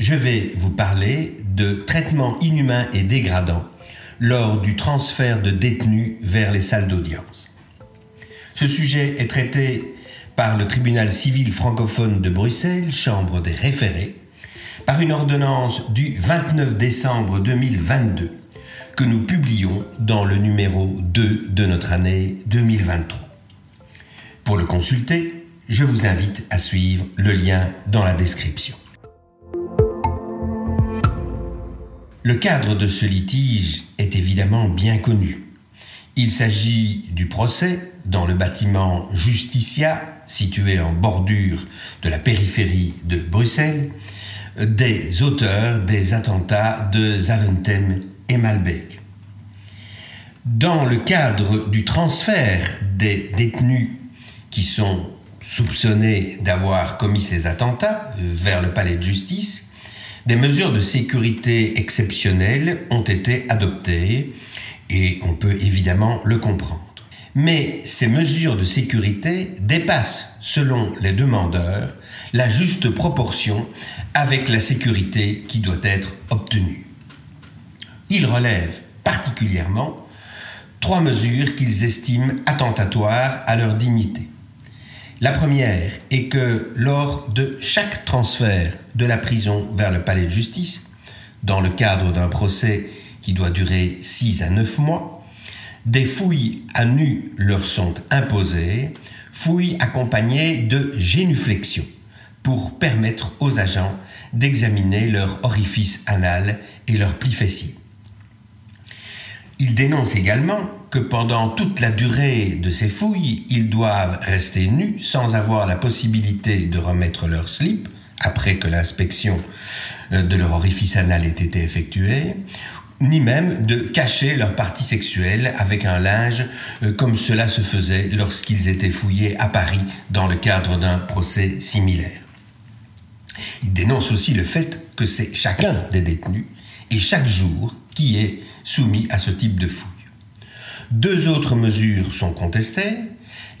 je vais vous parler de traitements inhumains et dégradants lors du transfert de détenus vers les salles d'audience. Ce sujet est traité par le tribunal civil francophone de Bruxelles, chambre des référés, par une ordonnance du 29 décembre 2022 que nous publions dans le numéro 2 de notre année 2023. Pour le consulter, je vous invite à suivre le lien dans la description. Le cadre de ce litige est évidemment bien connu. Il s'agit du procès dans le bâtiment Justicia, situé en bordure de la périphérie de Bruxelles, des auteurs des attentats de Zaventem et Malbec. Dans le cadre du transfert des détenus qui sont soupçonnés d'avoir commis ces attentats vers le palais de justice, des mesures de sécurité exceptionnelles ont été adoptées et on peut évidemment le comprendre. Mais ces mesures de sécurité dépassent, selon les demandeurs, la juste proportion avec la sécurité qui doit être obtenue. Ils relèvent particulièrement trois mesures qu'ils estiment attentatoires à leur dignité. La première est que lors de chaque transfert de la prison vers le palais de justice, dans le cadre d'un procès qui doit durer 6 à 9 mois, des fouilles à nu leur sont imposées, fouilles accompagnées de génuflexion pour permettre aux agents d'examiner leur orifice anal et leur pli fessier. Ils dénoncent également que pendant toute la durée de ces fouilles, ils doivent rester nus sans avoir la possibilité de remettre leur slip après que l'inspection euh, de leur orifice anal ait été effectuée, ni même de cacher leur partie sexuelle avec un linge euh, comme cela se faisait lorsqu'ils étaient fouillés à Paris dans le cadre d'un procès similaire. Ils dénoncent aussi le fait que c'est chacun des détenus et chaque jour qui est soumis à ce type de fouille. Deux autres mesures sont contestées.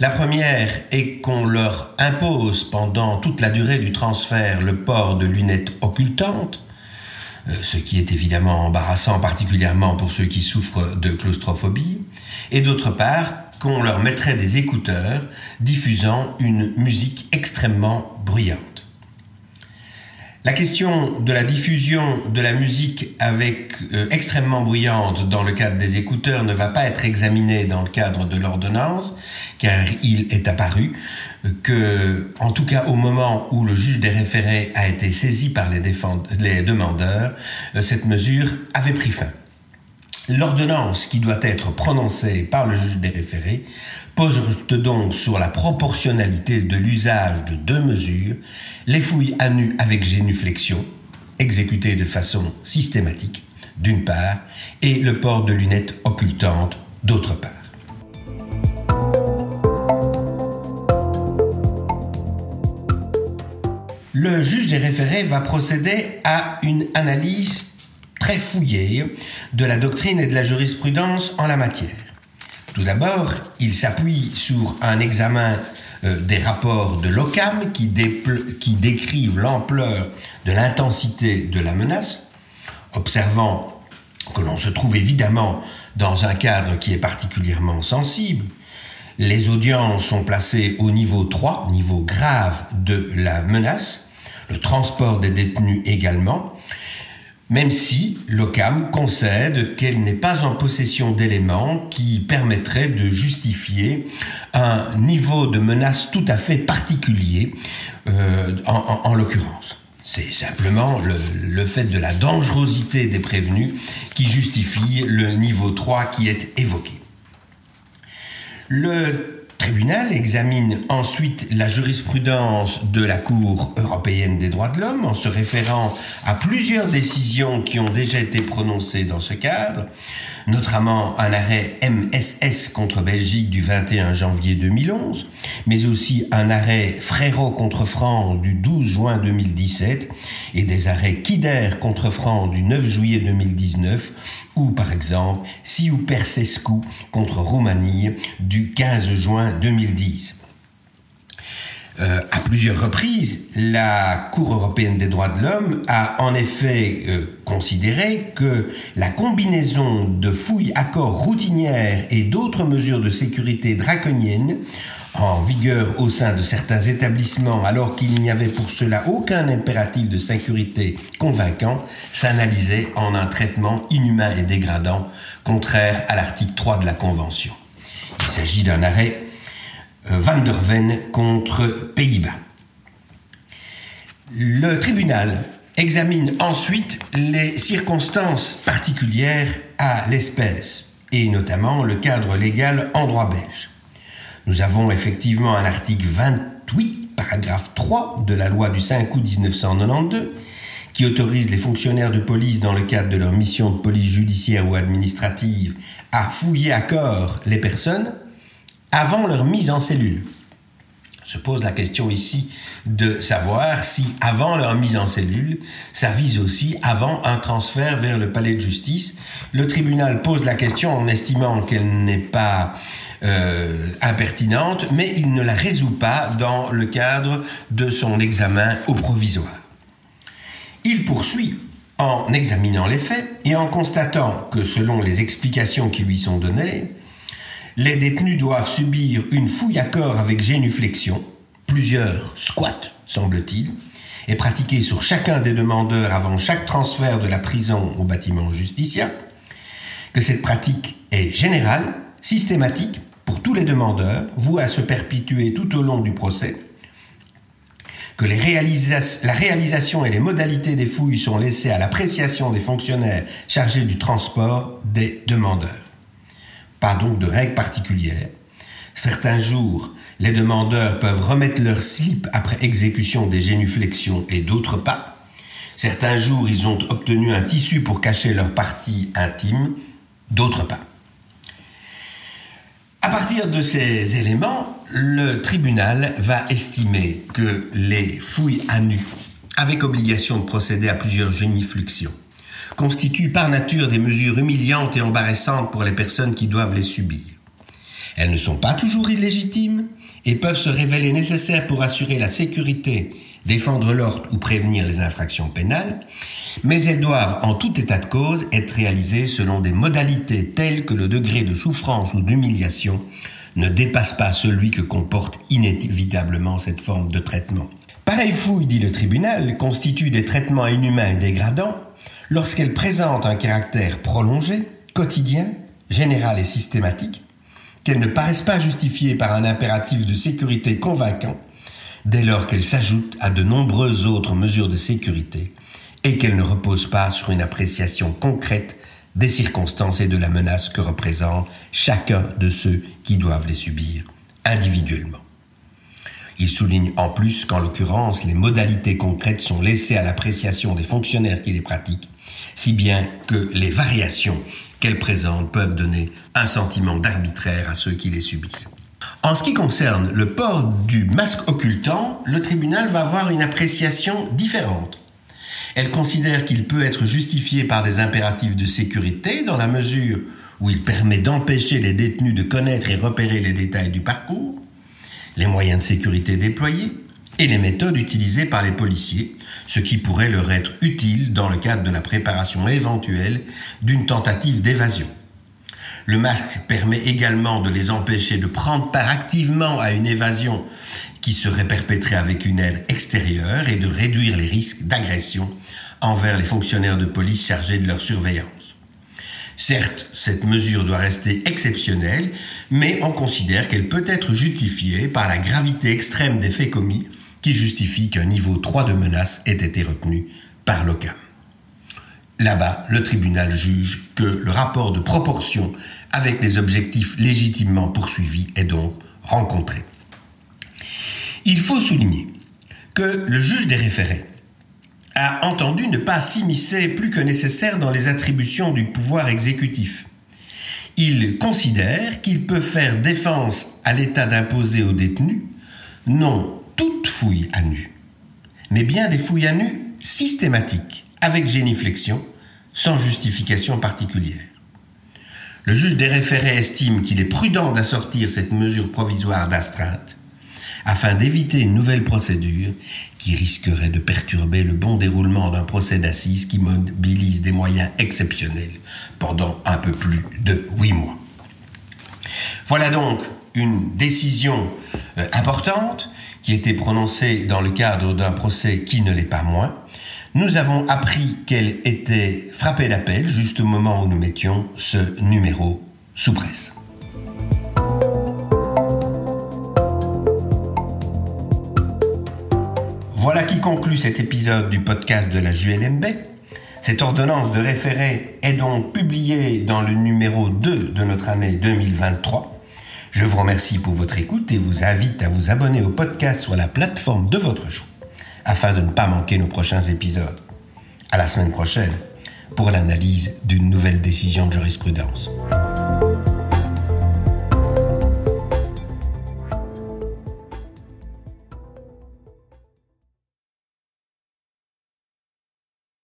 La première est qu'on leur impose pendant toute la durée du transfert le port de lunettes occultantes, euh, ce qui est évidemment embarrassant particulièrement pour ceux qui souffrent de claustrophobie, et d'autre part qu'on leur mettrait des écouteurs diffusant une musique extrêmement bruyante. La question de la diffusion de la musique avec euh, extrêmement bruyante dans le cadre des écouteurs ne va pas être examinée dans le cadre de l'ordonnance, car il est apparu que, en tout cas au moment où le juge des référés a été saisi par les, les demandeurs, euh, cette mesure avait pris fin. L'ordonnance qui doit être prononcée par le juge des référés pose donc sur la proportionnalité de l'usage de deux mesures, les fouilles à nu avec génuflexion, exécutées de façon systématique, d'une part, et le port de lunettes occultantes, d'autre part. Le juge des référés va procéder à une analyse très fouillée de la doctrine et de la jurisprudence en la matière. Tout d'abord, il s'appuie sur un examen euh, des rapports de l'OCAM qui, qui décrivent l'ampleur de l'intensité de la menace, observant que l'on se trouve évidemment dans un cadre qui est particulièrement sensible. Les audiences sont placées au niveau 3, niveau grave de la menace, le transport des détenus également, même si l'OCAM concède qu'elle n'est pas en possession d'éléments qui permettraient de justifier un niveau de menace tout à fait particulier euh, en, l'occurrence. C'est simplement le, fait de la dangerosité des prévenus qui justifie le niveau 3 qui est évoqué. Tribunal examine ensuite la jurisprudence de la Cour européenne des droits de l'homme en se référant à plusieurs décisions qui ont déjà été prononcées dans ce cadre, notamment un arrêt MSS contre Belgique du 21 janvier 2011, mais aussi un arrêt Frérot contre France du 12 juin 2017 et des arrêts Kider contre France du 9 juillet 2019 ou par exemple Siu Persescu contre Roumanie du 15 juin 2010. Euh, à plusieurs reprises, la Cour européenne des droits de l'homme a en effet euh, considéré que la combinaison de fouilles, accords routinières et d'autres mesures de sécurité draconiennes en vigueur au sein de certains établissements alors qu'il n'y avait pour cela aucun impératif de sécurité convaincant, s'analysait en un traitement inhumain et dégradant, contraire à l'article 3 de la Convention. Il s'agit d'un arrêt euh, Van der Ven contre Pays-Bas. Le tribunal examine ensuite les circonstances particulières à l'espèce, et notamment le cadre légal en droit belge. Nous avons effectivement un article 28, paragraphe 3 de la loi du 5 août 1992, qui autorise les fonctionnaires de police dans le cadre de leur mission de police judiciaire ou administrative à fouiller à corps les personnes avant leur mise en cellule. Se pose la question ici de savoir si, avant leur mise en cellule, ça vise aussi avant un transfert vers le palais de justice. Le tribunal pose la question en estimant qu'elle n'est pas euh, impertinente, mais il ne la résout pas dans le cadre de son examen au provisoire. Il poursuit en examinant les faits et en constatant que selon les explications qui lui sont données, les détenus doivent subir une fouille à corps avec génuflexion, plusieurs squats, semble-t-il, et pratiquée sur chacun des demandeurs avant chaque transfert de la prison au bâtiment justicia, que cette pratique est générale, systématique, pour tous les demandeurs, vouée à se perpétuer tout au long du procès, que la réalisation et les modalités des fouilles sont laissées à l'appréciation des fonctionnaires chargés du transport des demandeurs. Pas donc de règles particulières. Certains jours, les demandeurs peuvent remettre leur slip après exécution des génuflexions et d'autres pas. Certains jours, ils ont obtenu un tissu pour cacher leur partie intime, d'autres pas. À partir de ces éléments, le tribunal va estimer que les fouilles à nu, avec obligation de procéder à plusieurs géniflexions, constituent par nature des mesures humiliantes et embarrassantes pour les personnes qui doivent les subir. Elles ne sont pas toujours illégitimes et peuvent se révéler nécessaires pour assurer la sécurité, défendre l'ordre ou prévenir les infractions pénales, mais elles doivent, en tout état de cause, être réalisées selon des modalités telles que le degré de souffrance ou d'humiliation ne dépasse pas celui que comporte inévitablement cette forme de traitement. Pareille fouille, dit le tribunal, constitue des traitements inhumains et dégradants lorsqu'elle présente un caractère prolongé, quotidien, général et systématique, qu'elles ne paraissent pas justifiées par un impératif de sécurité convaincant, dès lors qu'elles s'ajoutent à de nombreuses autres mesures de sécurité, et qu'elles ne reposent pas sur une appréciation concrète des circonstances et de la menace que représente chacun de ceux qui doivent les subir individuellement. Il souligne en plus qu'en l'occurrence, les modalités concrètes sont laissées à l'appréciation des fonctionnaires qui les pratiquent, si bien que les variations qu'elles présentent peuvent donner un sentiment d'arbitraire à ceux qui les subissent. En ce qui concerne le port du masque occultant, le tribunal va avoir une appréciation différente. Elle considère qu'il peut être justifié par des impératifs de sécurité dans la mesure où il permet d'empêcher les détenus de connaître et repérer les détails du parcours, les moyens de sécurité déployés et les méthodes utilisées par les policiers, ce qui pourrait leur être utile dans le cadre de la préparation éventuelle d'une tentative d'évasion. Le masque permet également de les empêcher de prendre part activement à une évasion qui serait perpétrée avec une aide extérieure et de réduire les risques d'agression envers les fonctionnaires de police chargés de leur surveillance. Certes, cette mesure doit rester exceptionnelle, mais on considère qu'elle peut être justifiée par la gravité extrême des faits commis qui justifie qu'un niveau 3 de menace ait été retenu par l'OCAM. Là-bas, le tribunal juge que le rapport de proportion avec les objectifs légitimement poursuivis est donc rencontrés. Il faut souligner que le juge des référés a entendu ne pas s'immiscer plus que nécessaire dans les attributions du pouvoir exécutif. Il considère qu'il peut faire défense à l'État d'imposer aux détenus non toute fouille à nu, mais bien des fouilles à nu systématiques, avec géniflexion, sans justification particulière. Le juge des référés estime qu'il est prudent d'assortir cette mesure provisoire d'astreinte afin d'éviter une nouvelle procédure qui risquerait de perturber le bon déroulement d'un procès d'assises qui mobilise des moyens exceptionnels pendant un peu plus de huit mois. Voilà donc une décision euh, importante qui été prononcée dans le cadre d'un procès qui ne l'est pas moins. Nous avons appris qu'elle était frappée d'appel juste au moment où nous mettions ce numéro sous presse. Voilà qui conclut cet épisode du podcast de la JLMB. Cette ordonnance de référé est donc publiée dans le numéro 2 de notre année 2023. Je vous remercie pour votre écoute et vous invite à vous abonner au podcast sur la plateforme de votre choix afin de ne pas manquer nos prochains épisodes. À la semaine prochaine pour l'analyse d'une nouvelle décision de jurisprudence.